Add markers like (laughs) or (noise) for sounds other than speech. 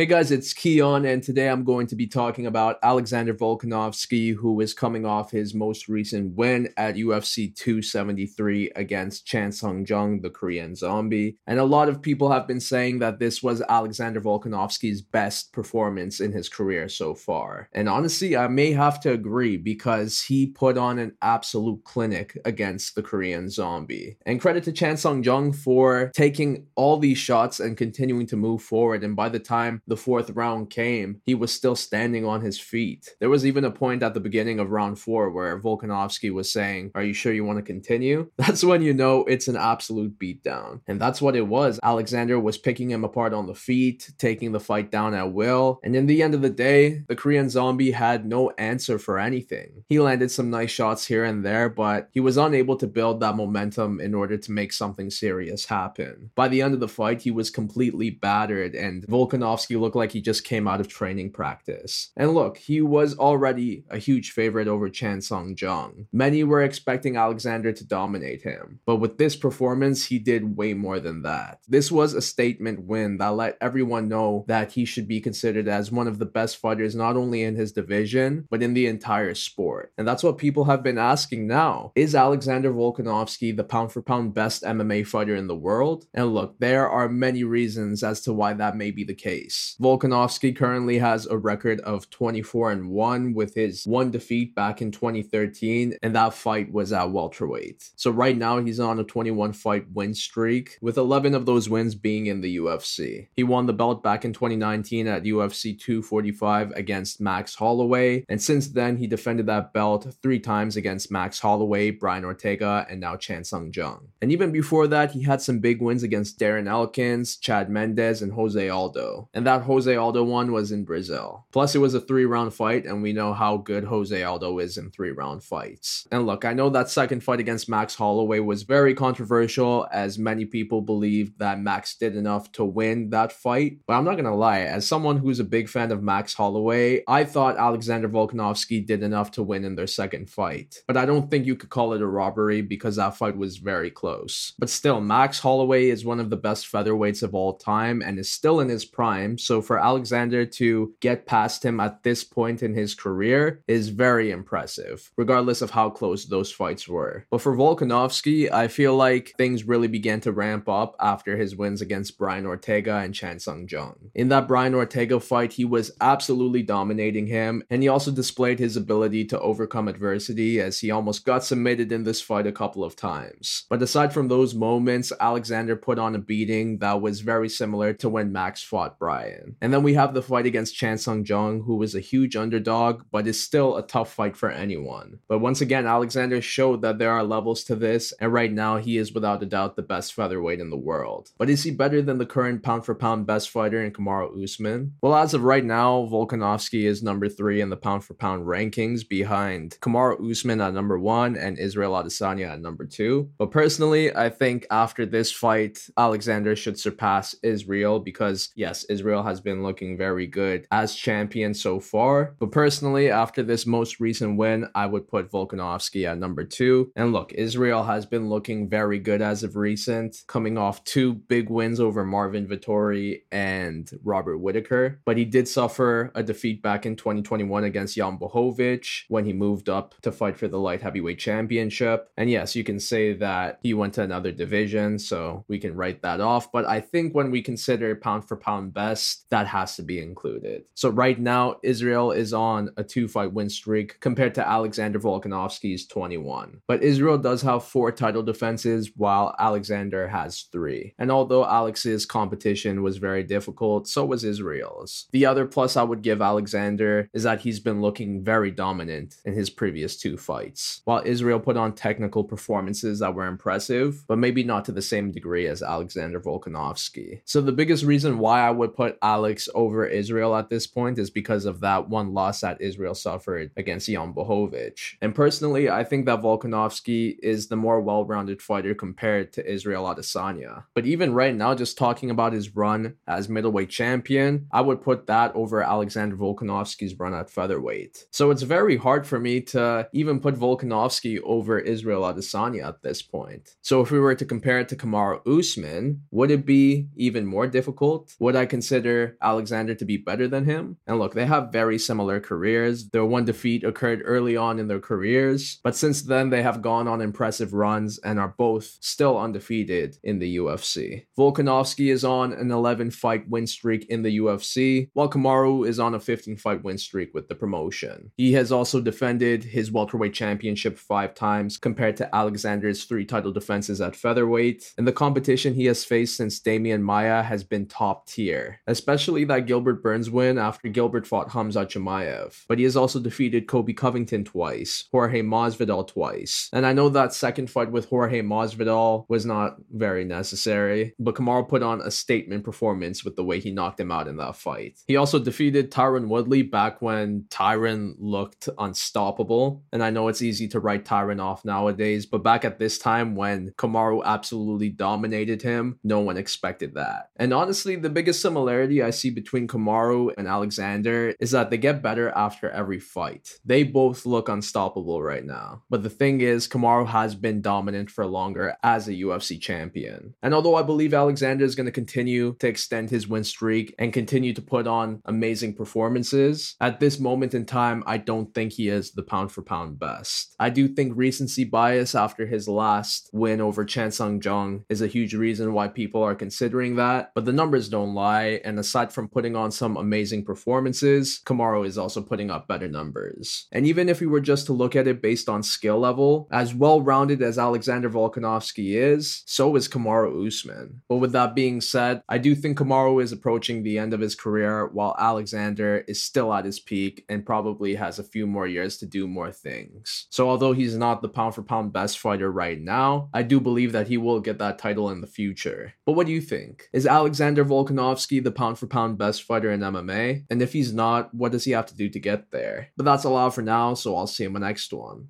Hey guys, it's Keon, and today I'm going to be talking about Alexander Volkanovski, who is coming off his most recent win at UFC 273 against Chan Sung Jung, the Korean zombie. And a lot of people have been saying that this was Alexander Volkanovski's best performance in his career so far. And honestly, I may have to agree because he put on an absolute clinic against the Korean zombie. And credit to Chan Sung Jung for taking all these shots and continuing to move forward. And by the time the fourth round came, he was still standing on his feet. There was even a point at the beginning of round four where Volkanovski was saying, Are you sure you want to continue? (laughs) That's when you know it's an absolute beatdown. And that's what it was. Alexander was picking him apart on the feet, taking the fight down at will. And in the end of the day, the Korean zombie had no answer for anything. He landed some nice shots here and there, but he was unable to build that momentum in order to make something serious happen. By the end of the fight, he was completely battered, and Volkanovski looked like he just came out of training practice. And look, he was already a huge favorite over Chan Sung Jung. Many were expecting Alexander to dominate him, but with this performance, he did way more than that. This was a statement win that let everyone know that he should be considered as one of the best fighters not only in his division, but in the entire sport. And that's what people have been asking now. Is Alexander Volkanovski the pound for pound best MMA fighter in the world? And look, there are many reasons as to why that may be the case. Volkanovski currently has a record of 24 and 1 with his one defeat back in 2013 and that fight was at welterweight. So right now he's on a 21 fight win streak with 11 of those wins being in the UFC. He won the belt back in 2019 at UFC 245 against Max Holloway and since then he defended that belt 3 times against Max Holloway, Brian Ortega and now Chan Sung Jung. And even before that he had some big wins against Darren Elkins, Chad Mendes and Jose Aldo. And that that Jose Aldo one was in Brazil. Plus, it was a three round fight, and we know how good Jose Aldo is in three round fights. And look, I know that second fight against Max Holloway was very controversial, as many people believed that Max did enough to win that fight. But I'm not gonna lie, as someone who's a big fan of Max Holloway, I thought Alexander Volkanovski did enough to win in their second fight. But I don't think you could call it a robbery because that fight was very close. But still, Max Holloway is one of the best featherweights of all time and is still in his prime, so for Alexander to get past him at this point in his career is very impressive, regardless of how close those fights were. But for Volkanovski, I feel like things really began to ramp up after his wins against Brian Ortega and Chan Sung Jung. In that Brian Ortega fight, he was absolutely dominating him, and he also displayed his ability to overcome adversity as he almost got submitted in this fight a couple of times. But aside from those moments, Alexander put on a beating that was very similar to when Max fought Brian. And then we have the fight against Chan Sung Jung, who was a huge underdog, but is still a tough fight for anyone. But once again, Alexander showed that there are levels to this, and right now he is without a doubt the best featherweight in the world. But is he better than the current pound for pound best fighter in Kamaru Usman? Well, as of right now, Volkanovski is number three in the pound for pound rankings behind Kamaru Usman at number one and Israel Adesanya at number two. But personally, I think after this fight, Alexander should surpass Israel because, yes, Israel has been looking very good as champion so far. But personally, after this most recent win, I would put Volkanovski at number two. And look, Israel has been looking very good as of recent, coming off two big wins over Marvin Vettori and Robert Whitaker. But he did suffer a defeat back in 2021 against Jan Blachowicz when he moved up to fight for the light heavyweight championship. And yes, you can say that he went to another division, so we can write that off. But I think when we consider pound for pound best, that has to be included. So right now, Israel is on a two fight win streak compared to Alexander Volkanovski's 21. But Israel does have four title defenses while Alexander has three. And although Alex's competition was very difficult, so was Israel's. The other plus I would give Alexander is that he's been looking very dominant in his previous two fights. While Israel put on technical performances that were impressive, but maybe not to the same degree as Alexander Volkanovski. So the biggest reason why I would put Alex over Israel at this point is because of that one loss that Israel suffered against Jan Blachowicz. And personally, I think that Volkanovski is the more well-rounded fighter compared to Israel Adesanya. But even right now, just talking about his run as middleweight champion, I would put that over Alexander Volkanovski's run at featherweight. So it's very hard for me to even put Volkanovski over Israel Adesanya at this point. So if we were to compare it to Kamaru Usman, would it be even more difficult? Would I consider consider Alexander to be better than him. And look, they have very similar careers. Their one defeat occurred early on in their careers, but since then they have gone on impressive runs and are both still undefeated in the UFC. Volkanovski is on an 11 fight win streak in the UFC, while Kamaru is on a 15 fight win streak with the promotion. He has also defended his welterweight championship five times compared to Alexander's three title defenses at featherweight. In the competition he has faced since Demian Maia has been top tier, especially that Gilbert Burns win after Gilbert fought Khamzat Chimaev. But he has also defeated Colby Covington twice, Jorge Masvidal twice. And I know that second fight with Jorge Masvidal was not very necessary, but Kamaru put on a statement performance with the way he knocked him out in that fight. He also defeated Tyron Woodley back when Tyron looked unstoppable. And I know it's easy to write Tyron off nowadays, but back at this time when Kamaru absolutely dominated him, no one expected that. And honestly, the biggest similarity I see between Kamaru and Alexander is that they get better after every fight. They both look unstoppable right now. But the thing is, Kamaru has been dominant for longer as a UFC champion. And although I believe Alexander is going to continue to extend his win streak and continue to put on amazing performances, at this moment in time, I don't think he is the pound for pound best. I do think recency bias after his last win over Chan Sung Jung is a huge reason why people are considering that, but the numbers don't lie. And aside from putting on some amazing performances, Kamaru is also putting up better numbers. And even if we were just to look at it based on skill level, as well rounded as Alexander Volkanovski is, so is Kamaru Usman. But with that being said, I do think Kamaru is approaching the end of his career while Alexander is still at his peak and probably has a few more years to do more things. So although he's not the pound for pound best fighter right now, I do believe that he will get that title in the future. But what do you think? Is Alexander Volkanovski the pound for pound best fighter in MMA? And if he's not, what does he have to do to get there? But that's a lot for now, so I'll see you in the next one.